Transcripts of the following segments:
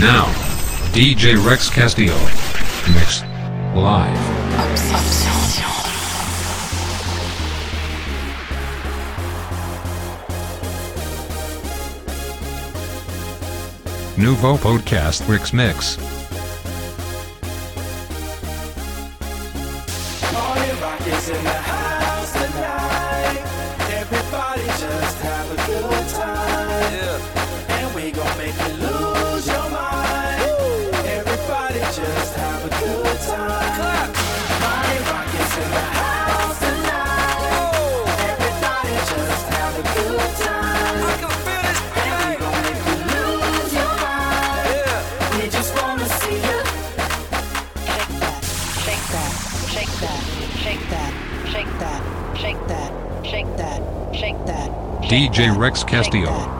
Now, DJ Rex Castillo. Mix. Live. Obsession. Nouveau podcast Rex Mix. DJ Rex Castillo.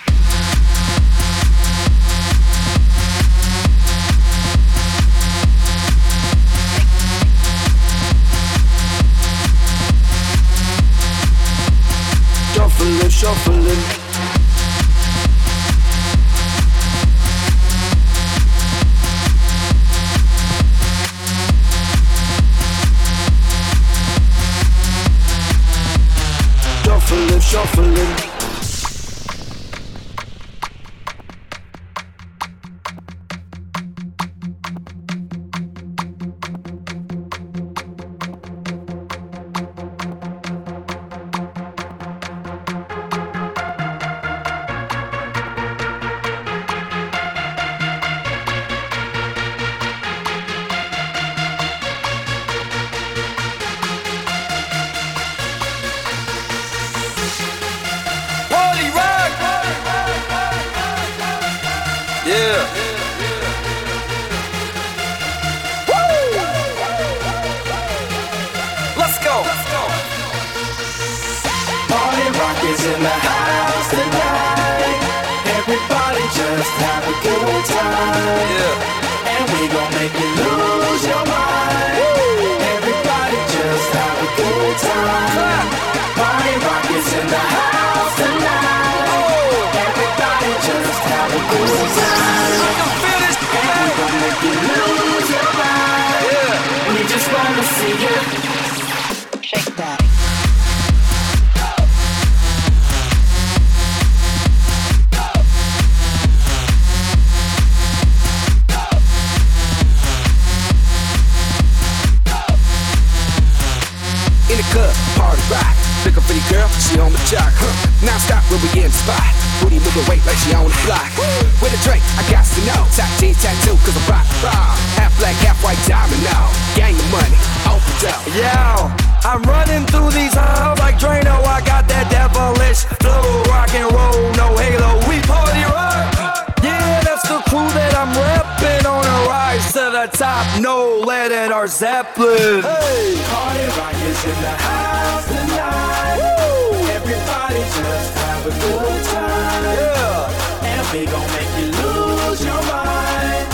the top, no lead in our Zeppelin. Hey, party rock is in the house tonight. Woo. Everybody just have a good time. Yeah, and we gon' make you lose your mind.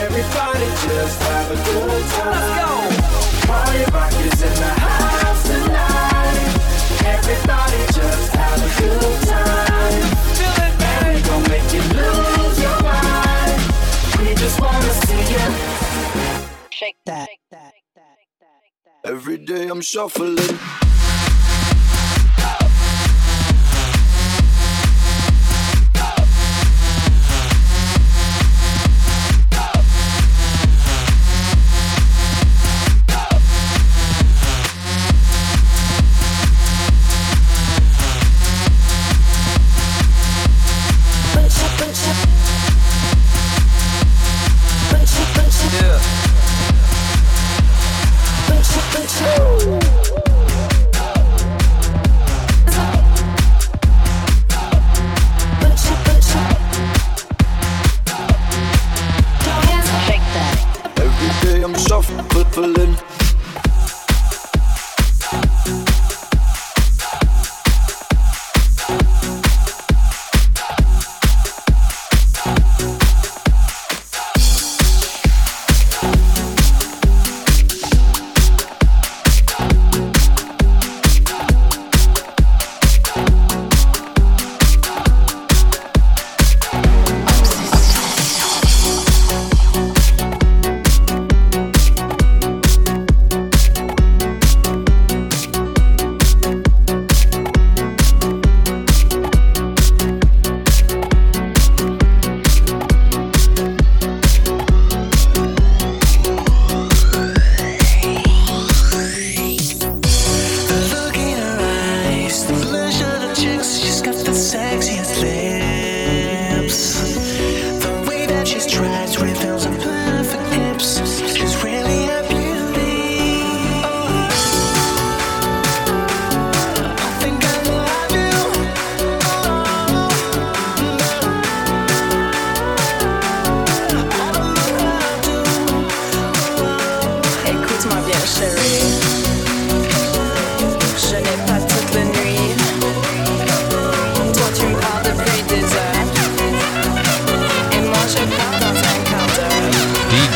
Everybody just have a good time. Let's go. Party rock is in the house. that. Every day I'm shuffling.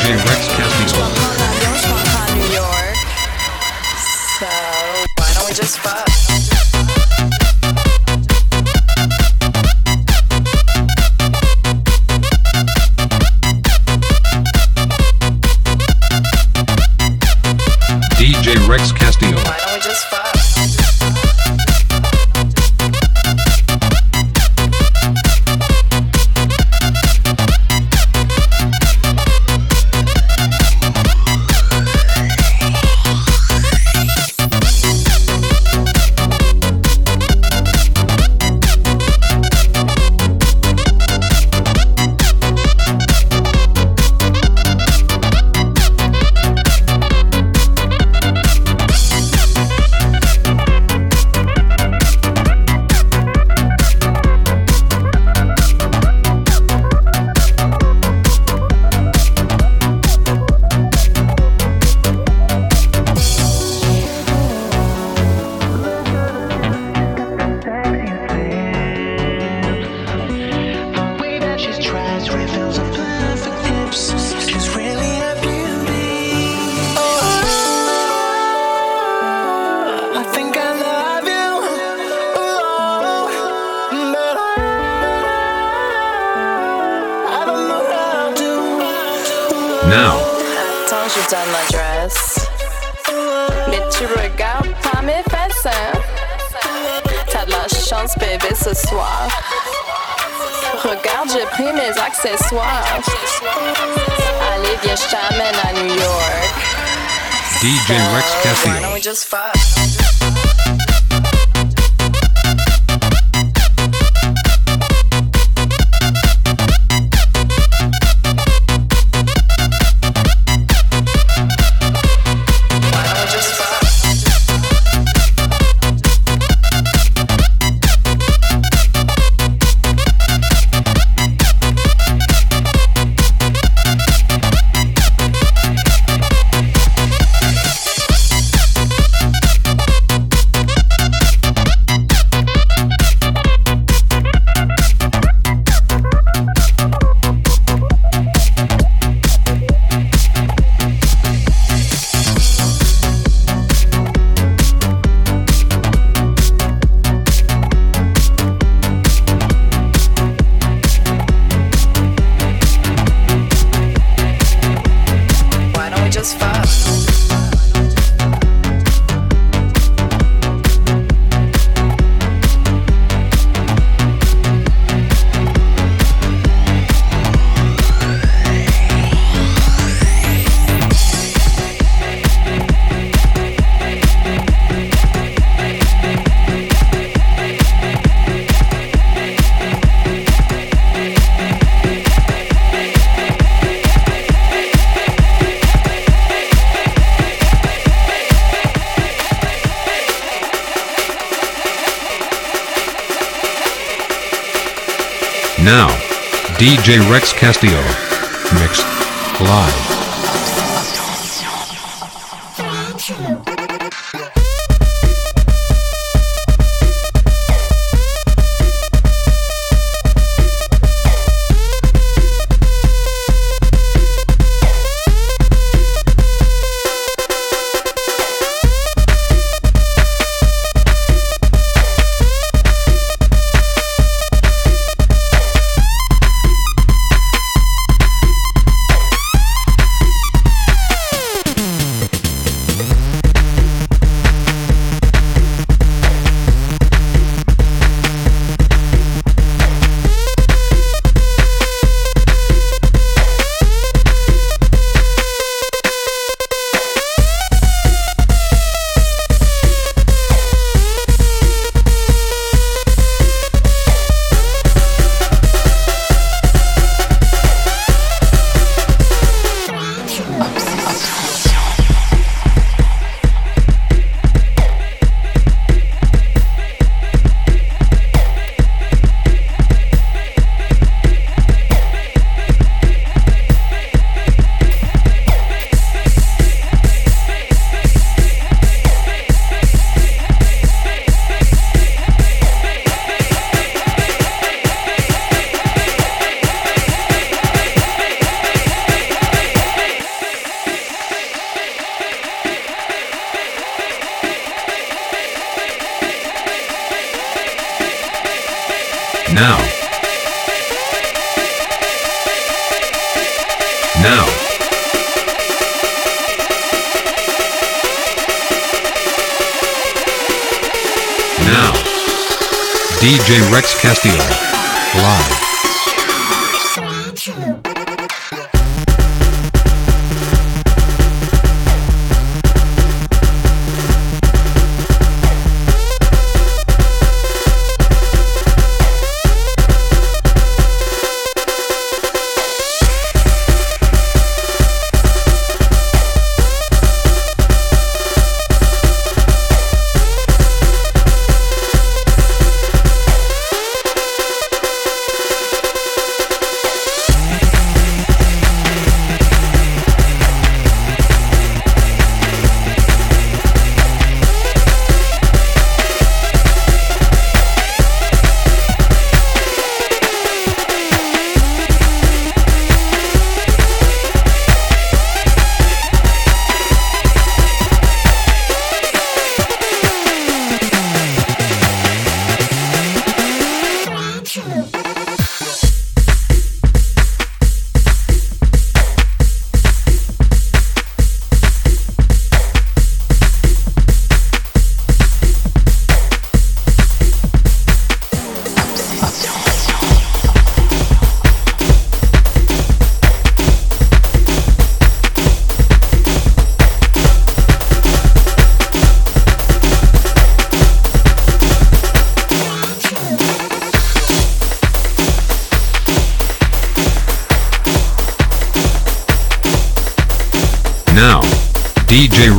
by Rex Castillo. So why don't we just fuck? DJ Rex Castillo. Mixed live.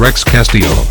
Rex Castillo.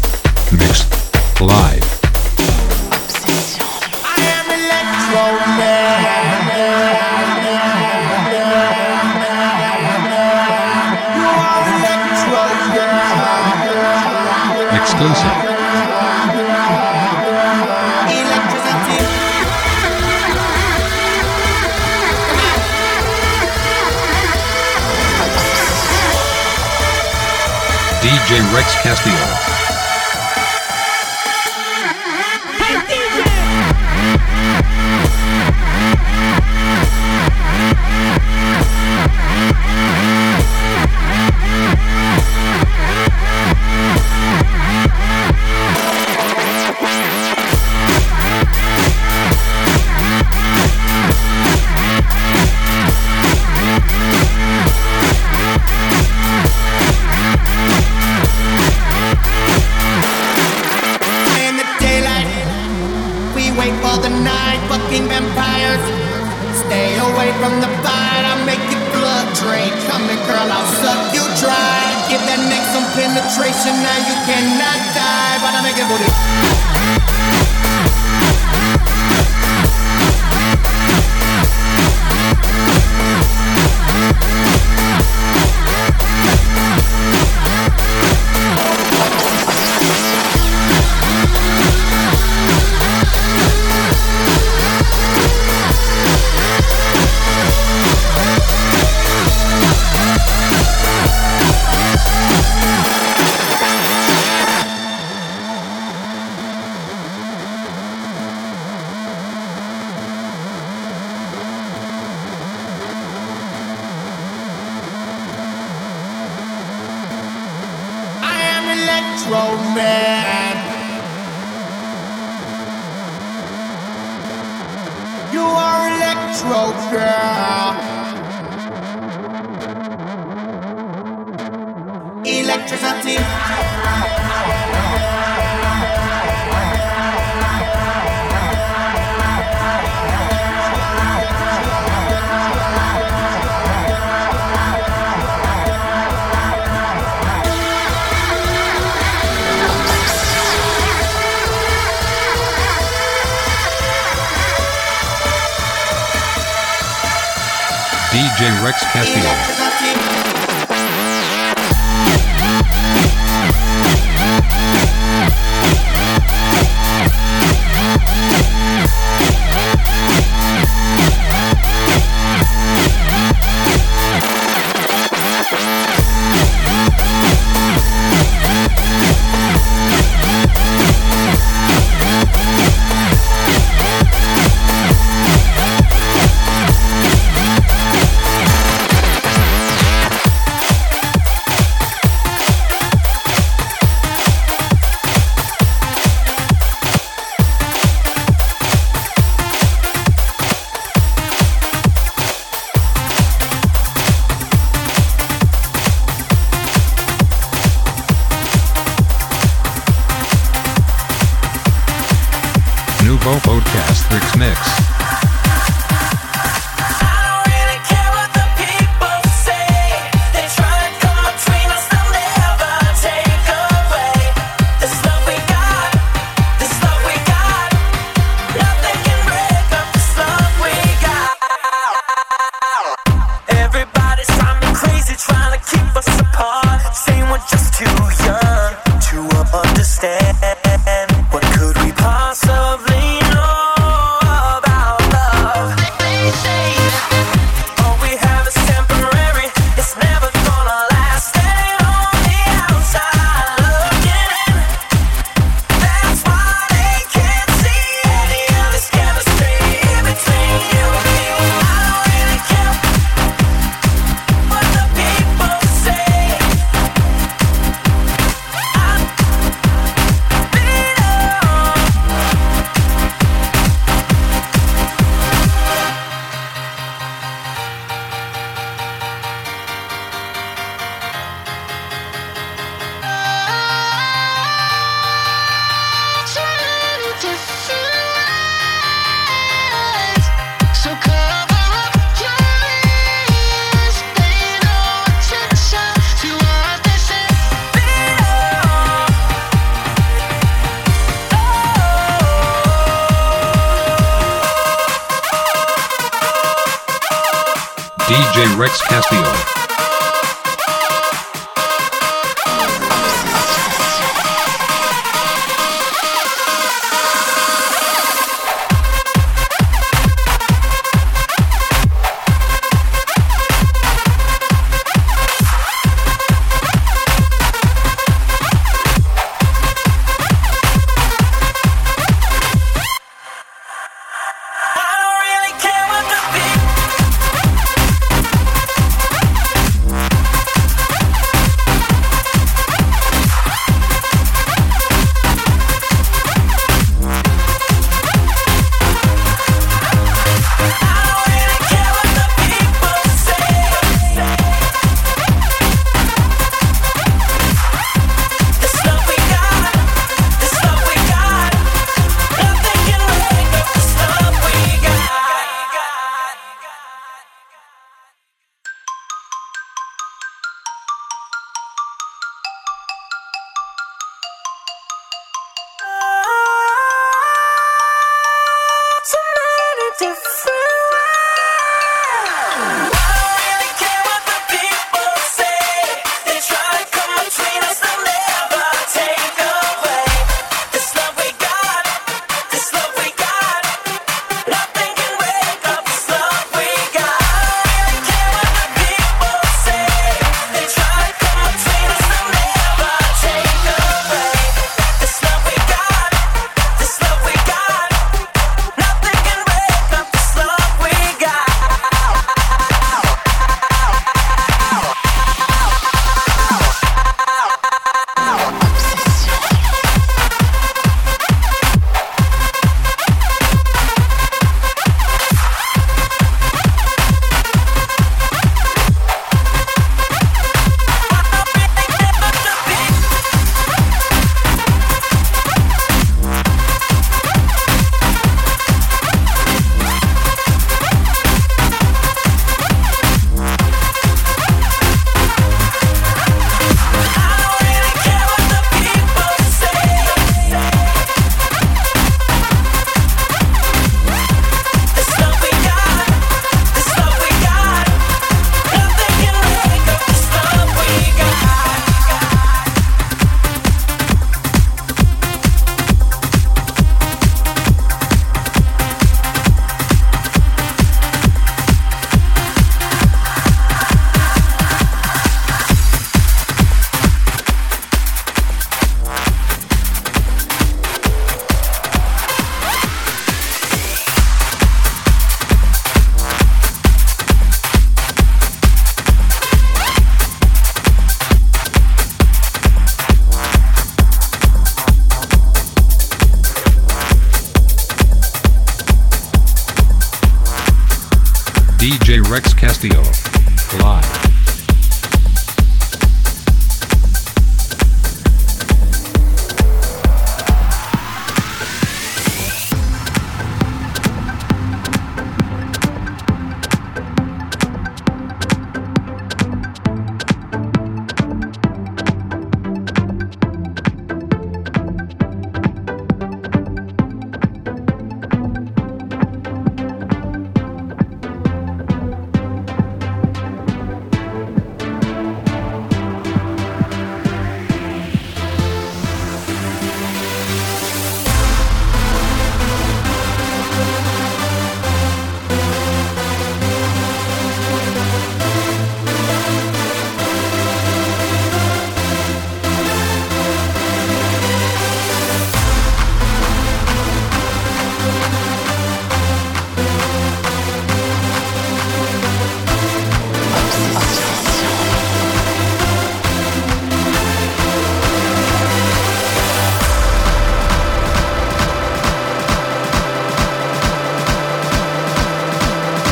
penetration, now you cannot die, but I make it booty. Understand.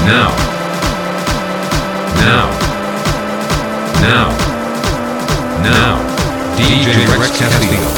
Now. Now. Now. Now. DJ Rex Castillo.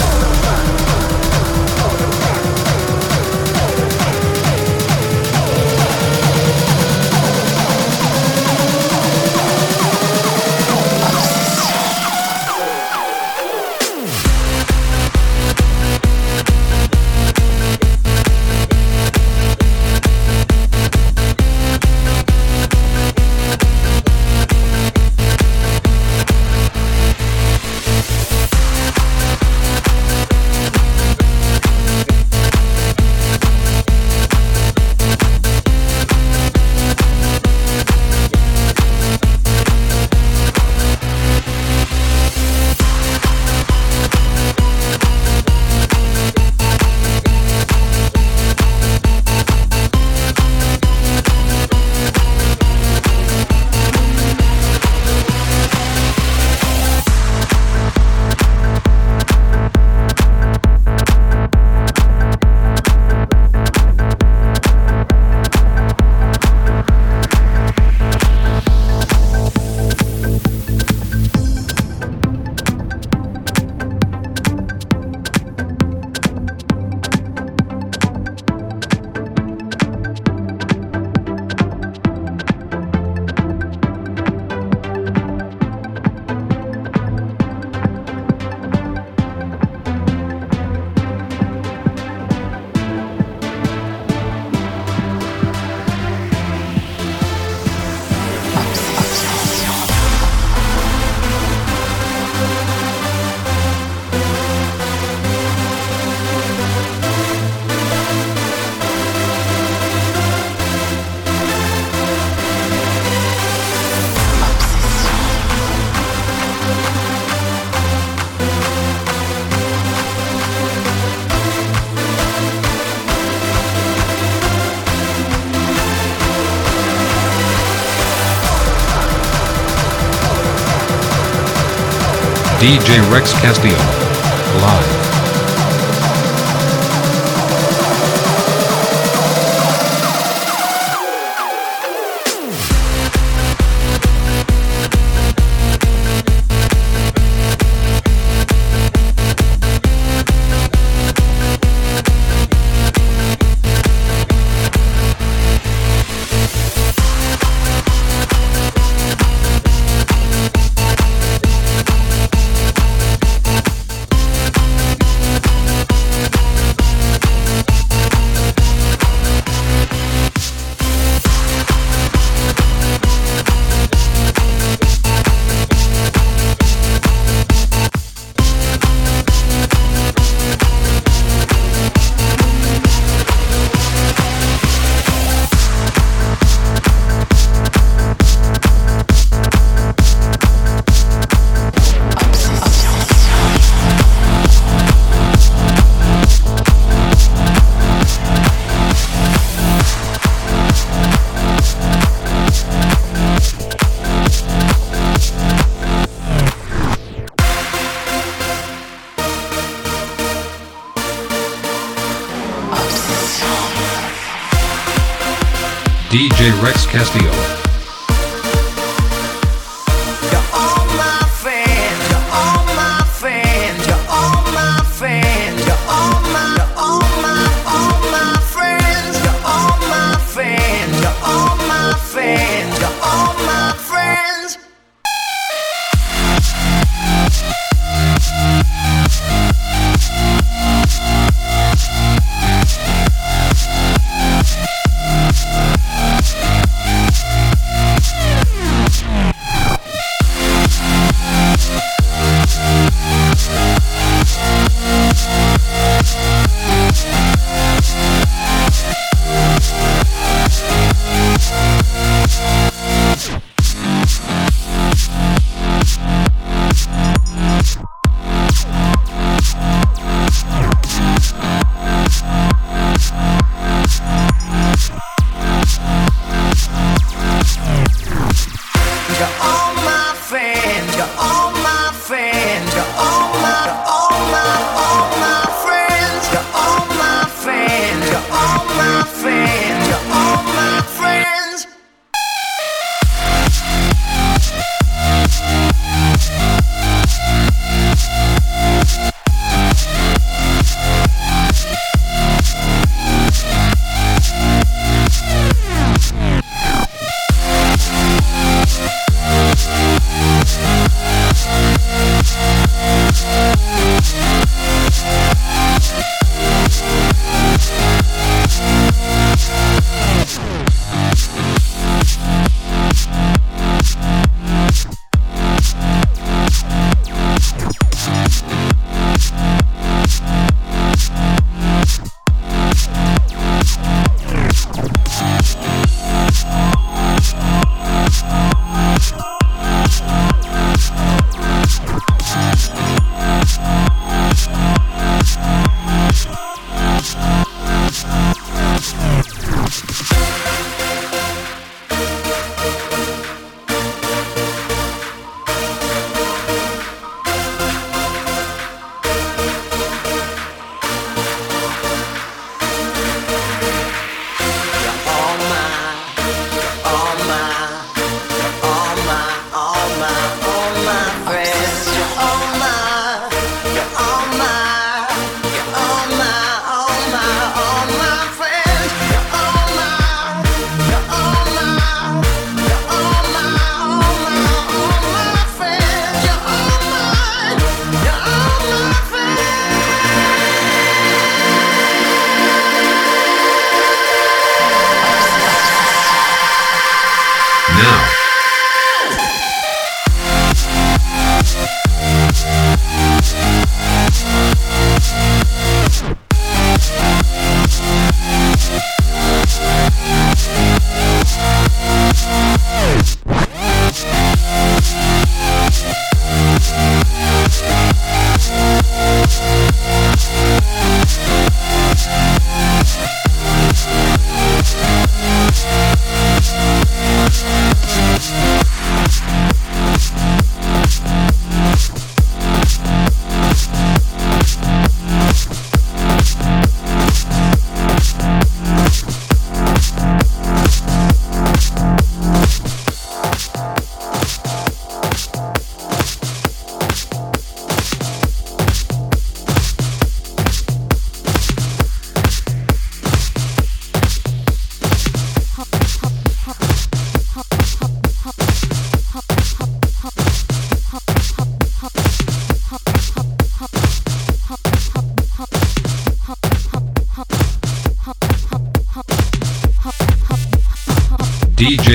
DJ Rex Castillo. Castillo.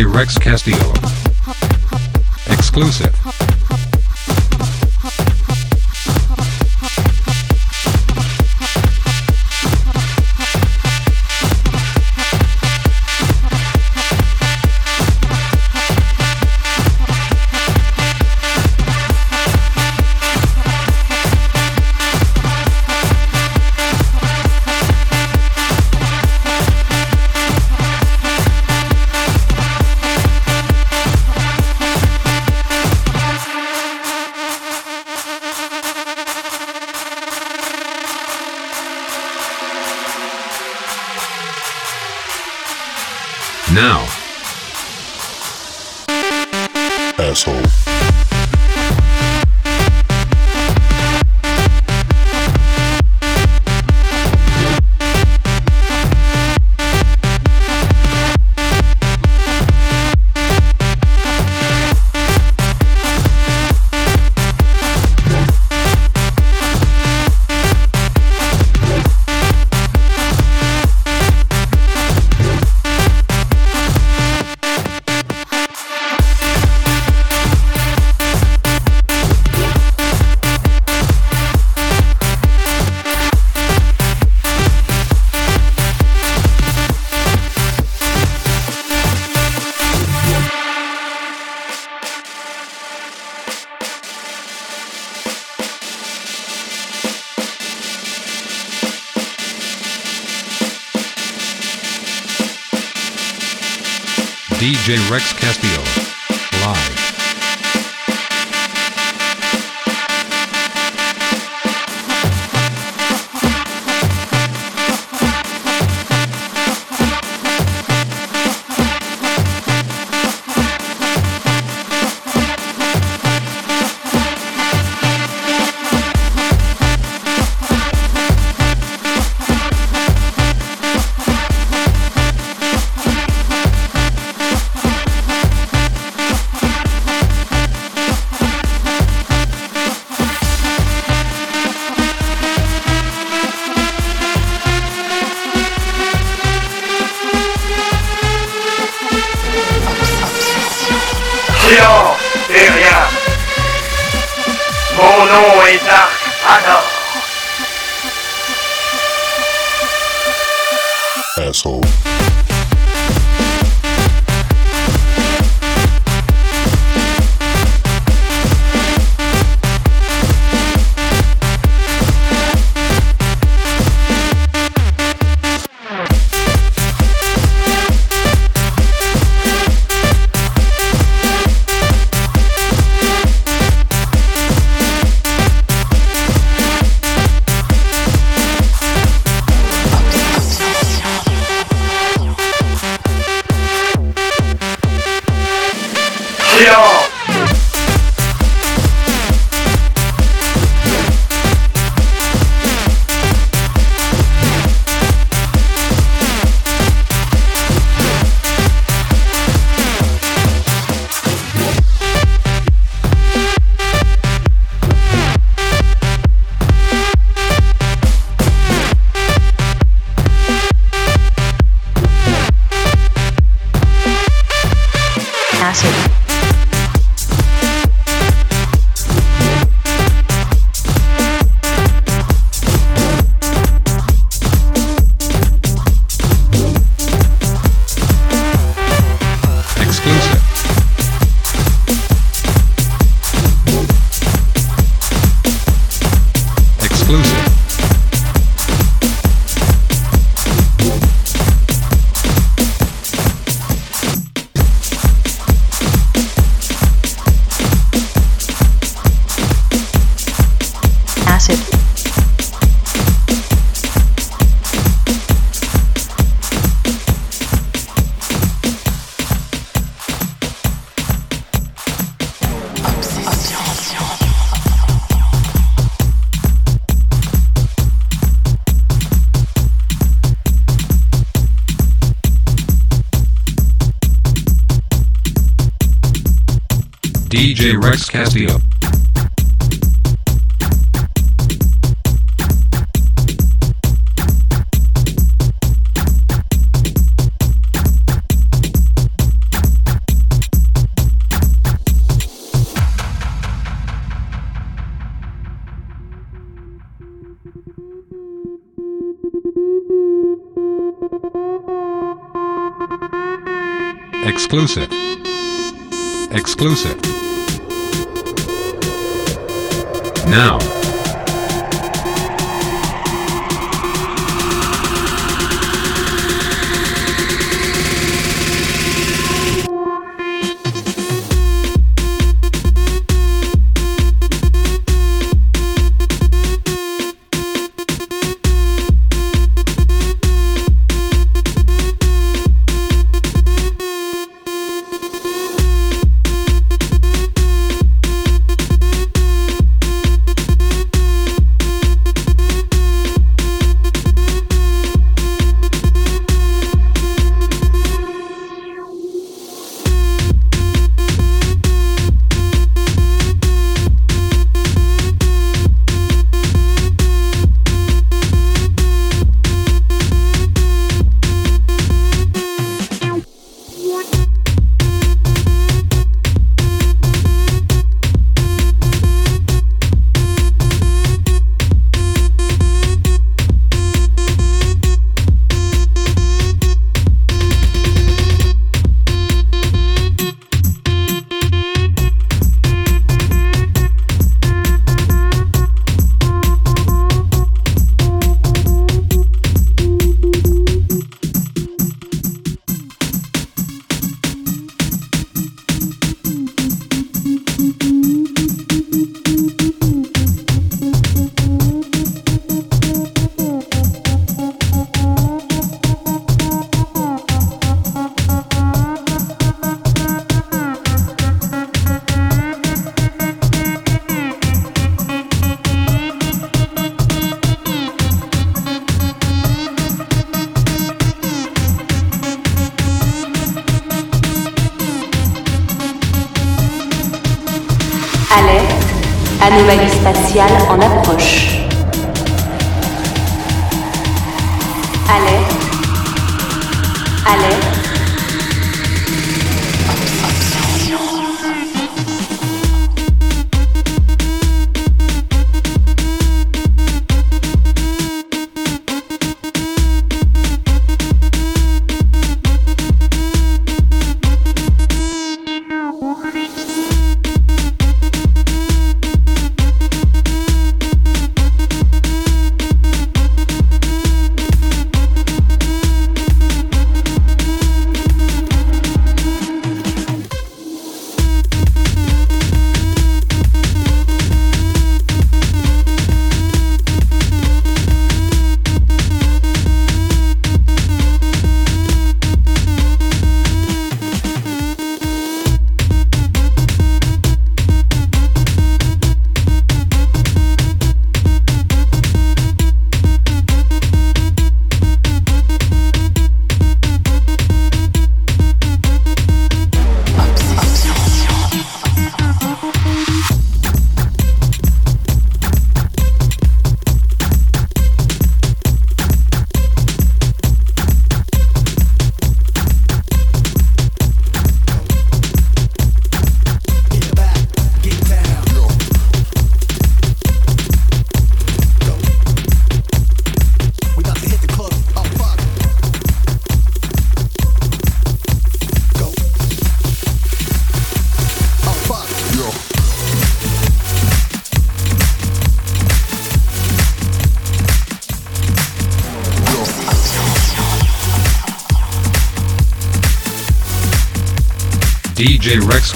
Rex Castillo. Exclusive.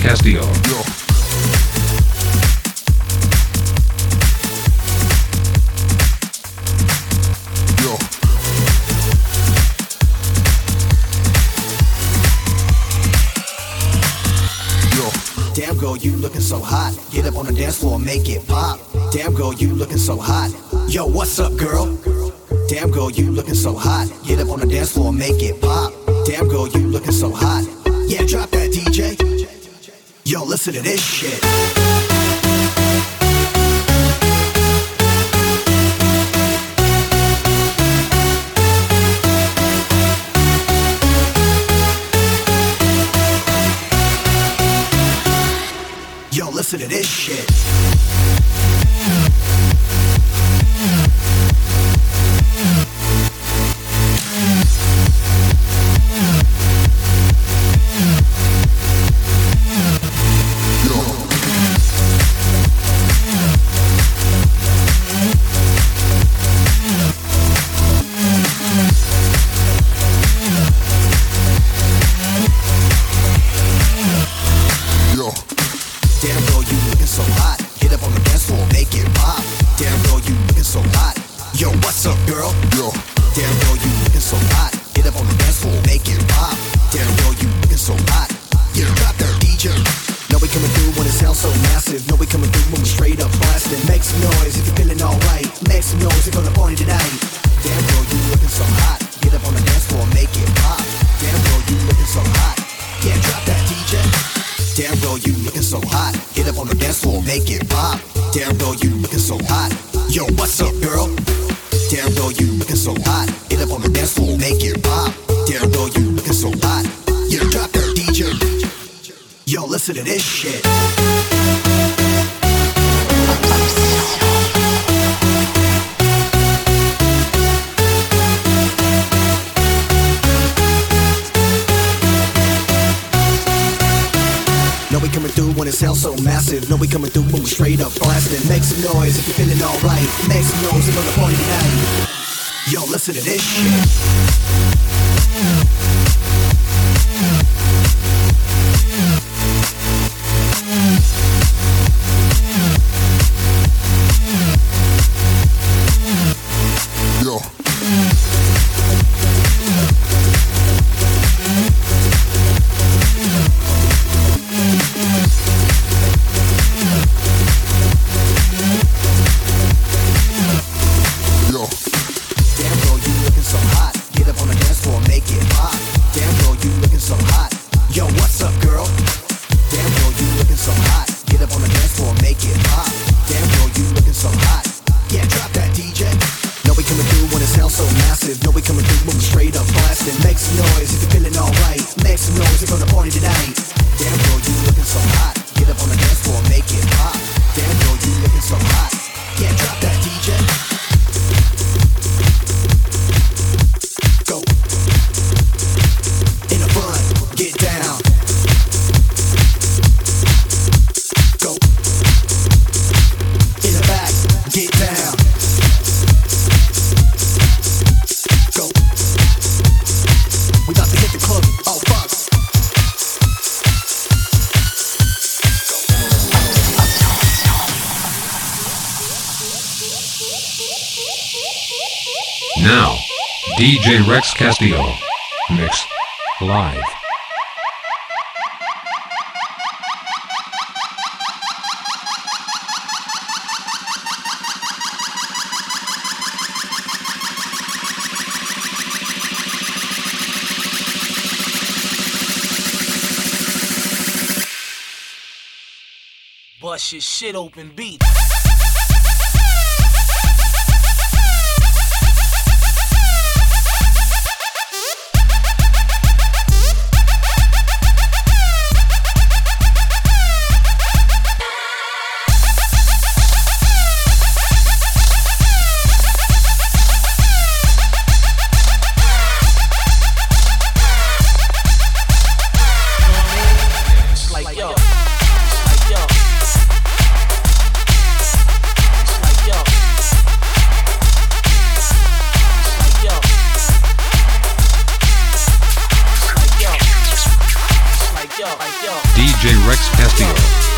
Castillo. when it sounds so massive. Know we coming through when we straight up blasting. Make some noise if you're feeling alright. Make some noise if on the party tonight. Yo, listen to this shit. and be J. Rex Castillo.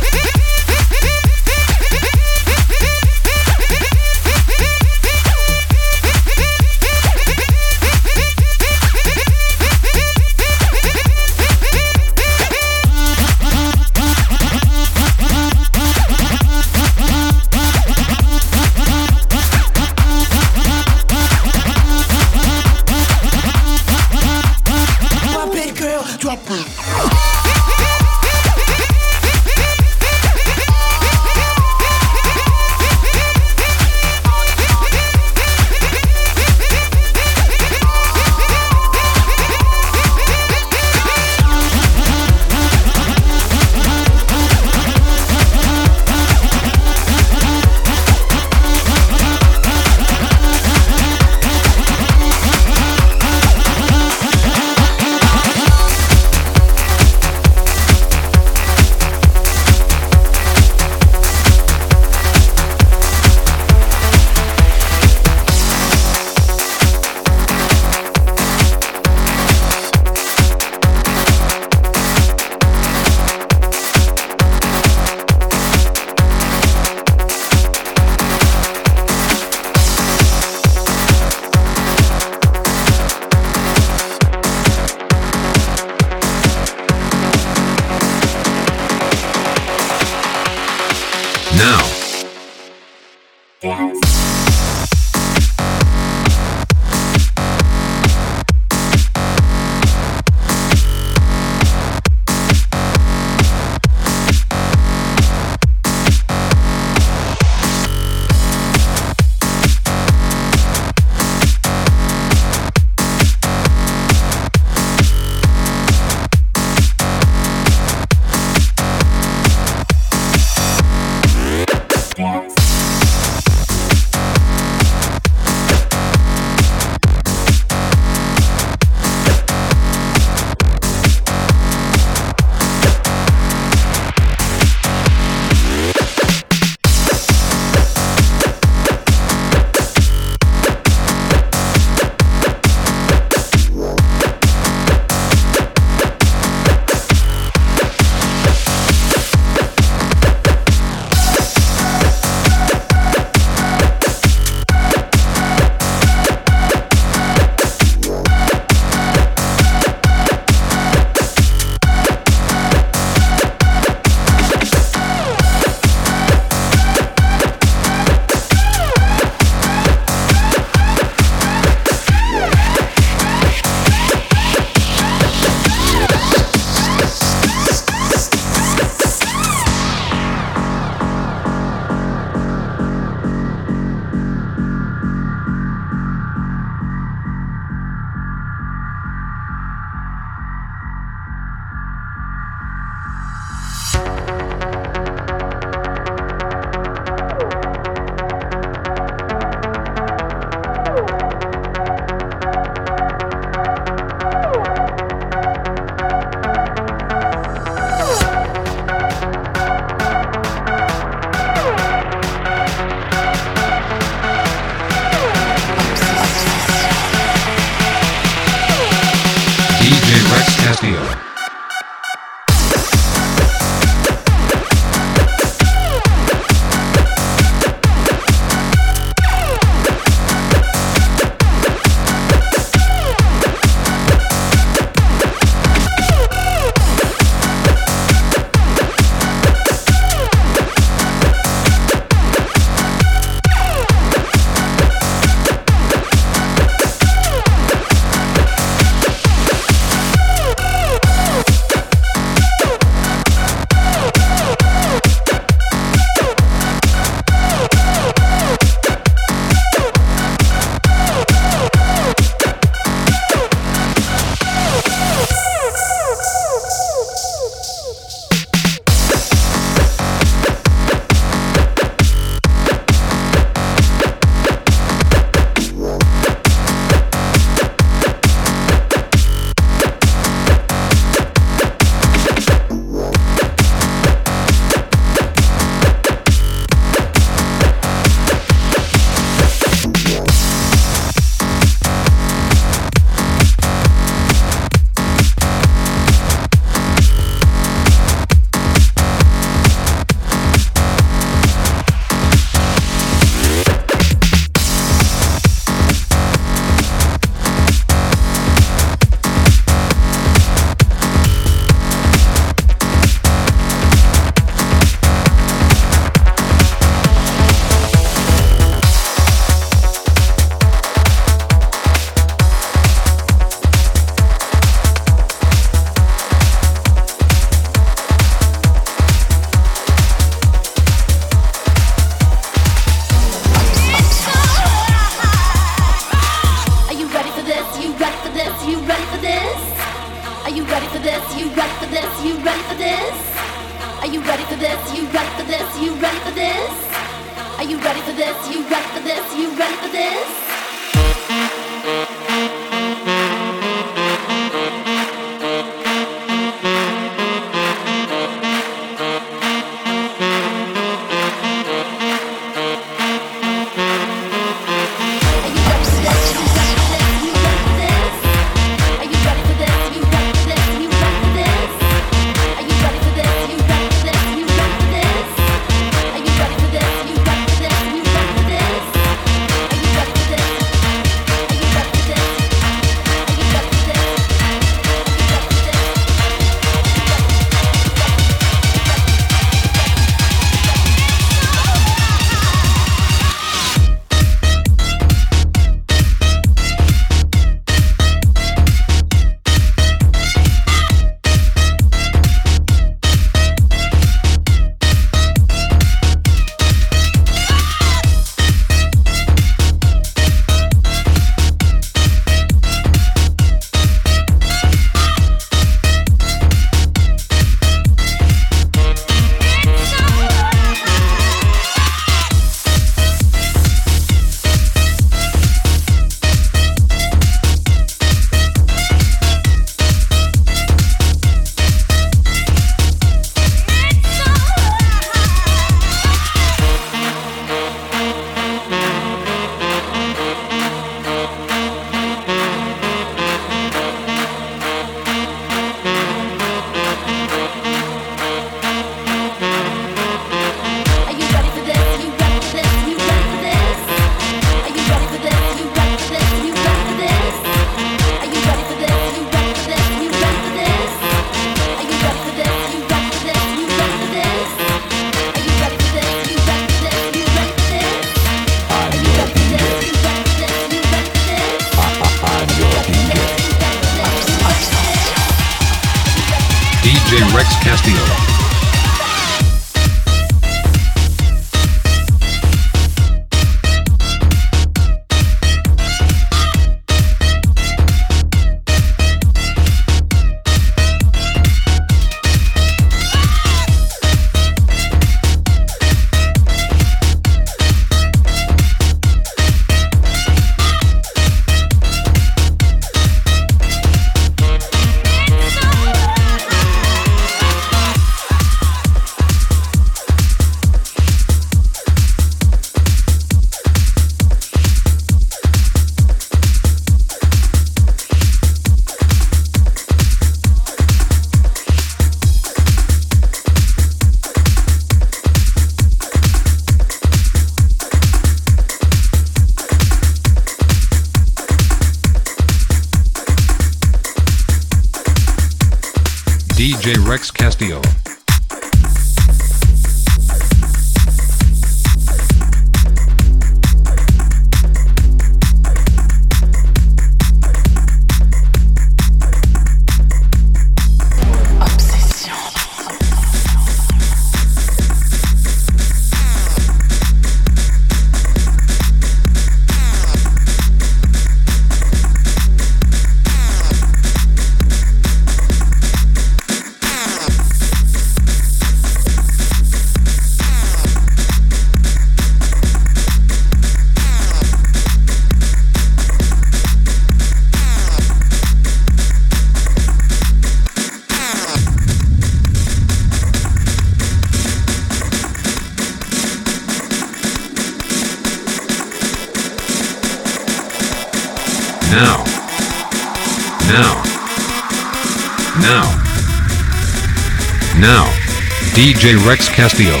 DJ Rex Castillo.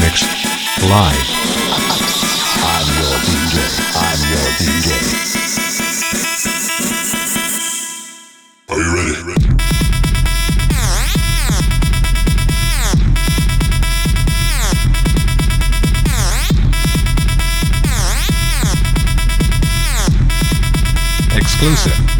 Mixed. Live. I'm your DJ. I'm your DJ. Are you ready? Exclusive.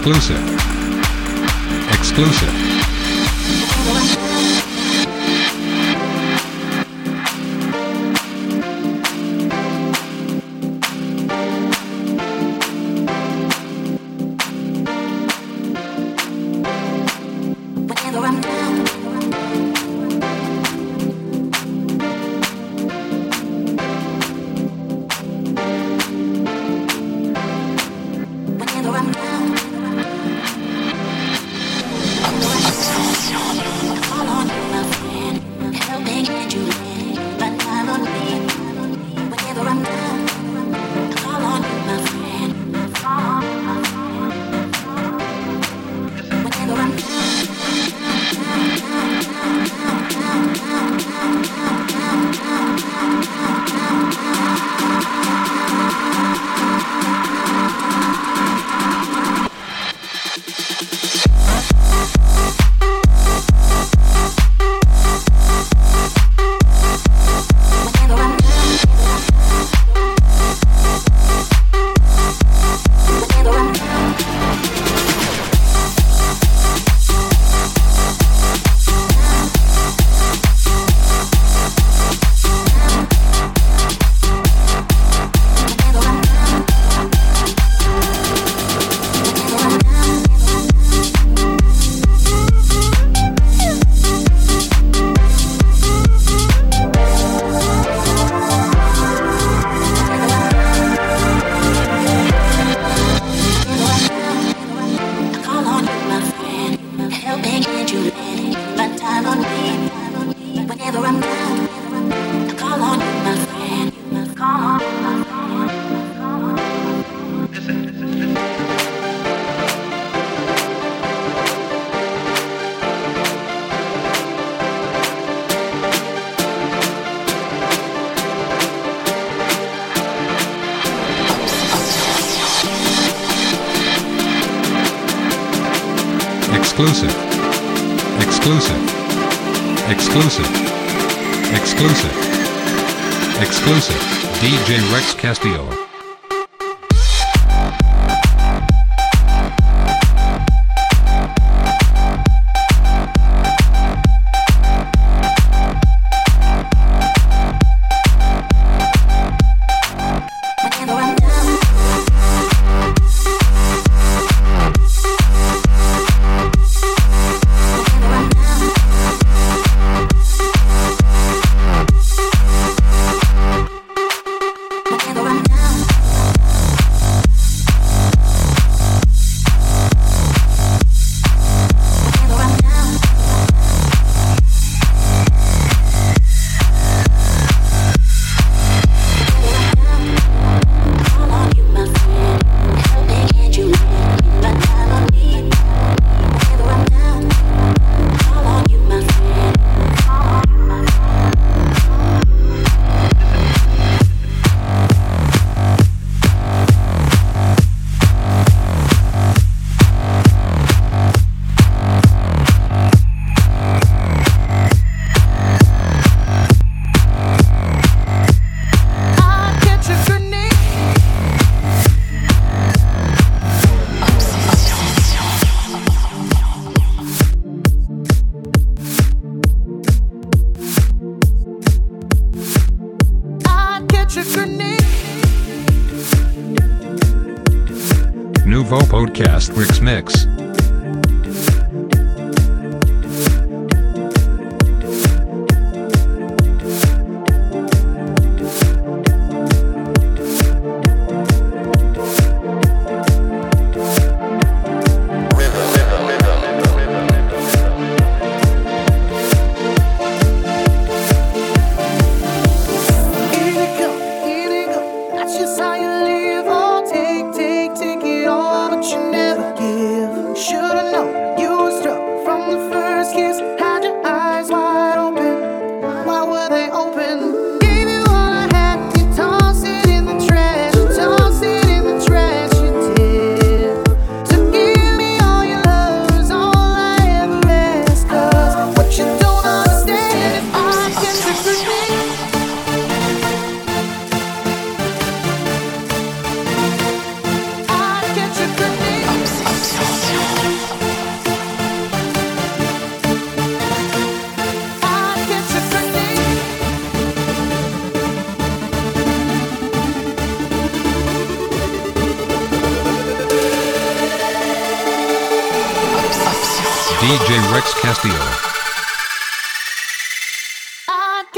Exclusive. Exclusive.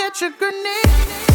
Catch a grenade.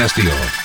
Castillo.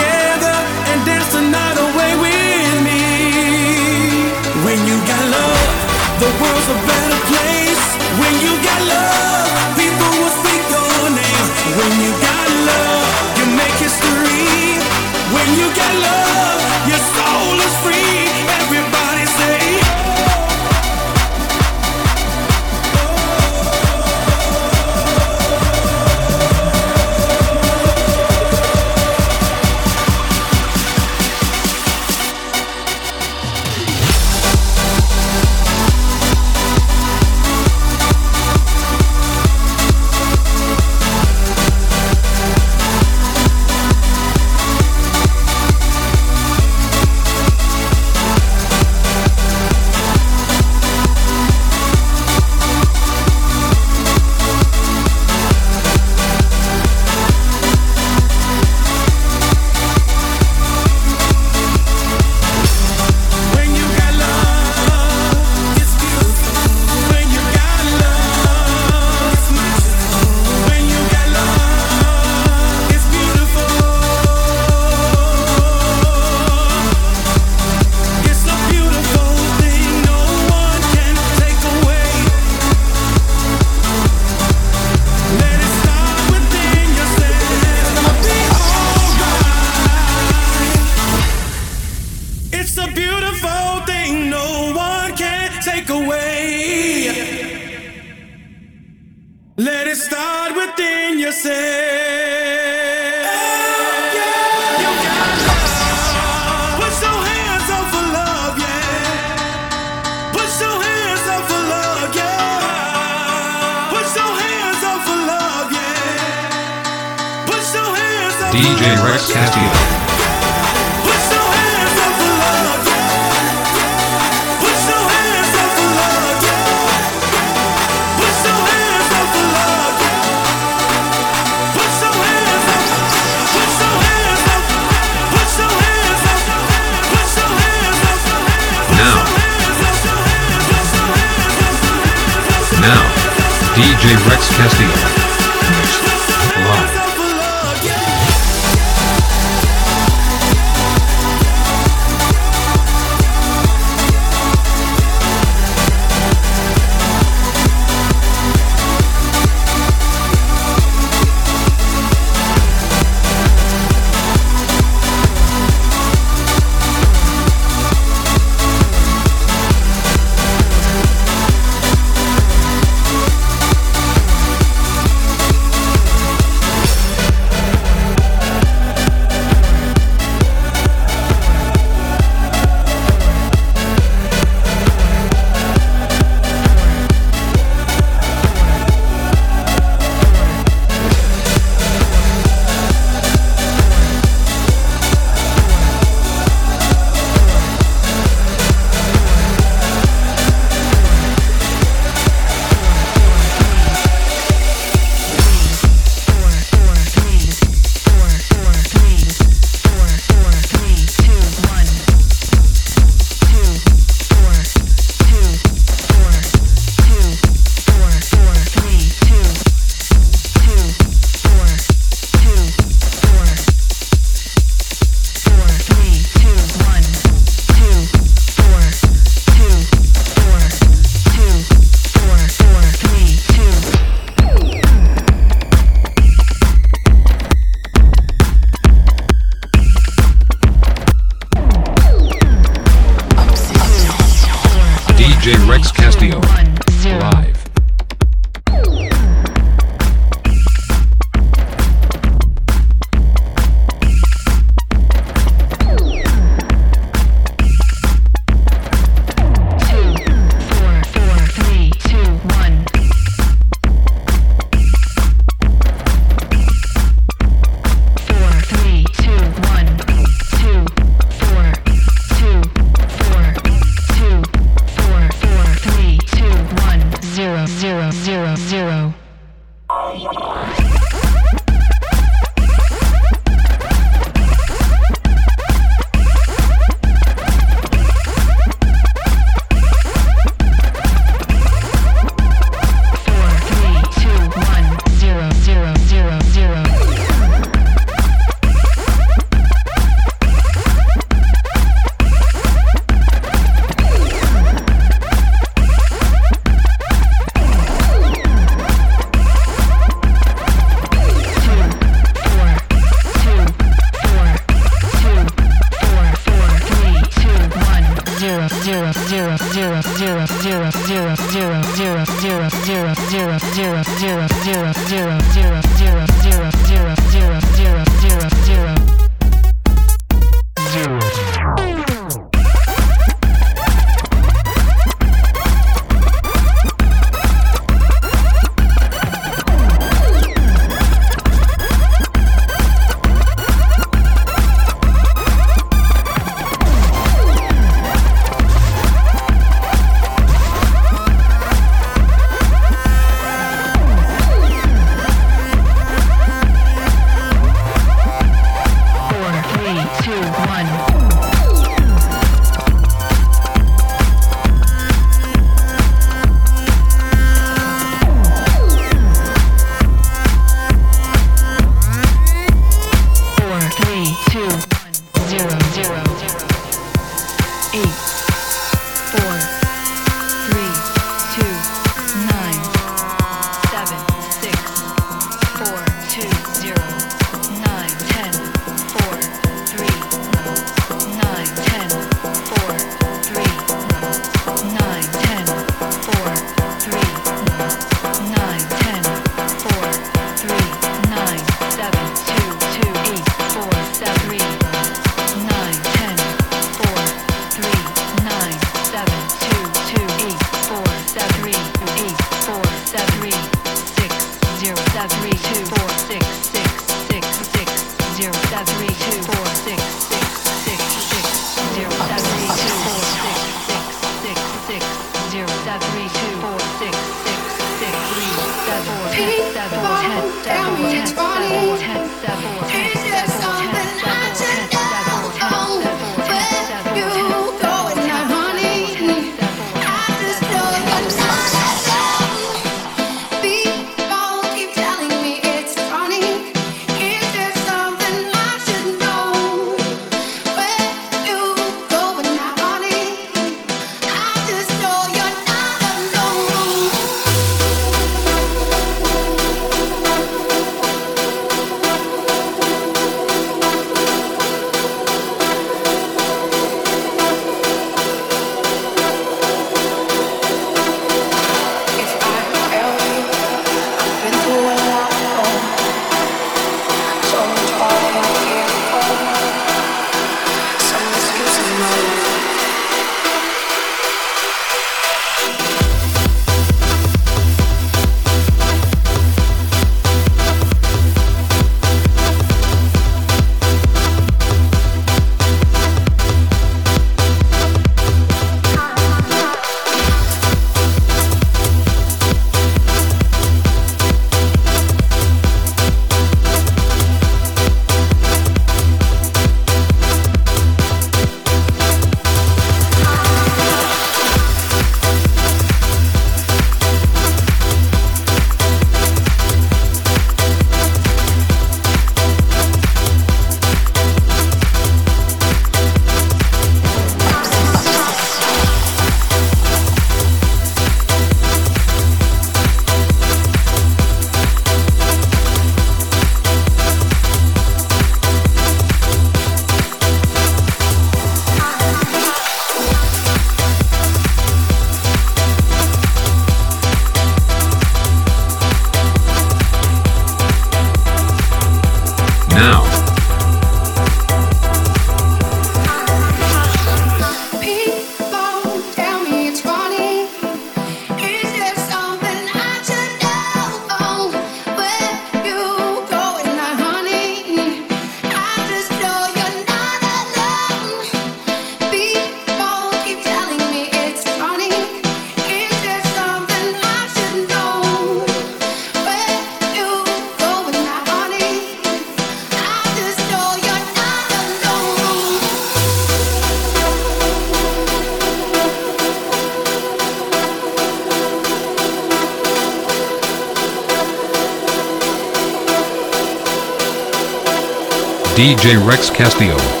DJ Rex Castillo.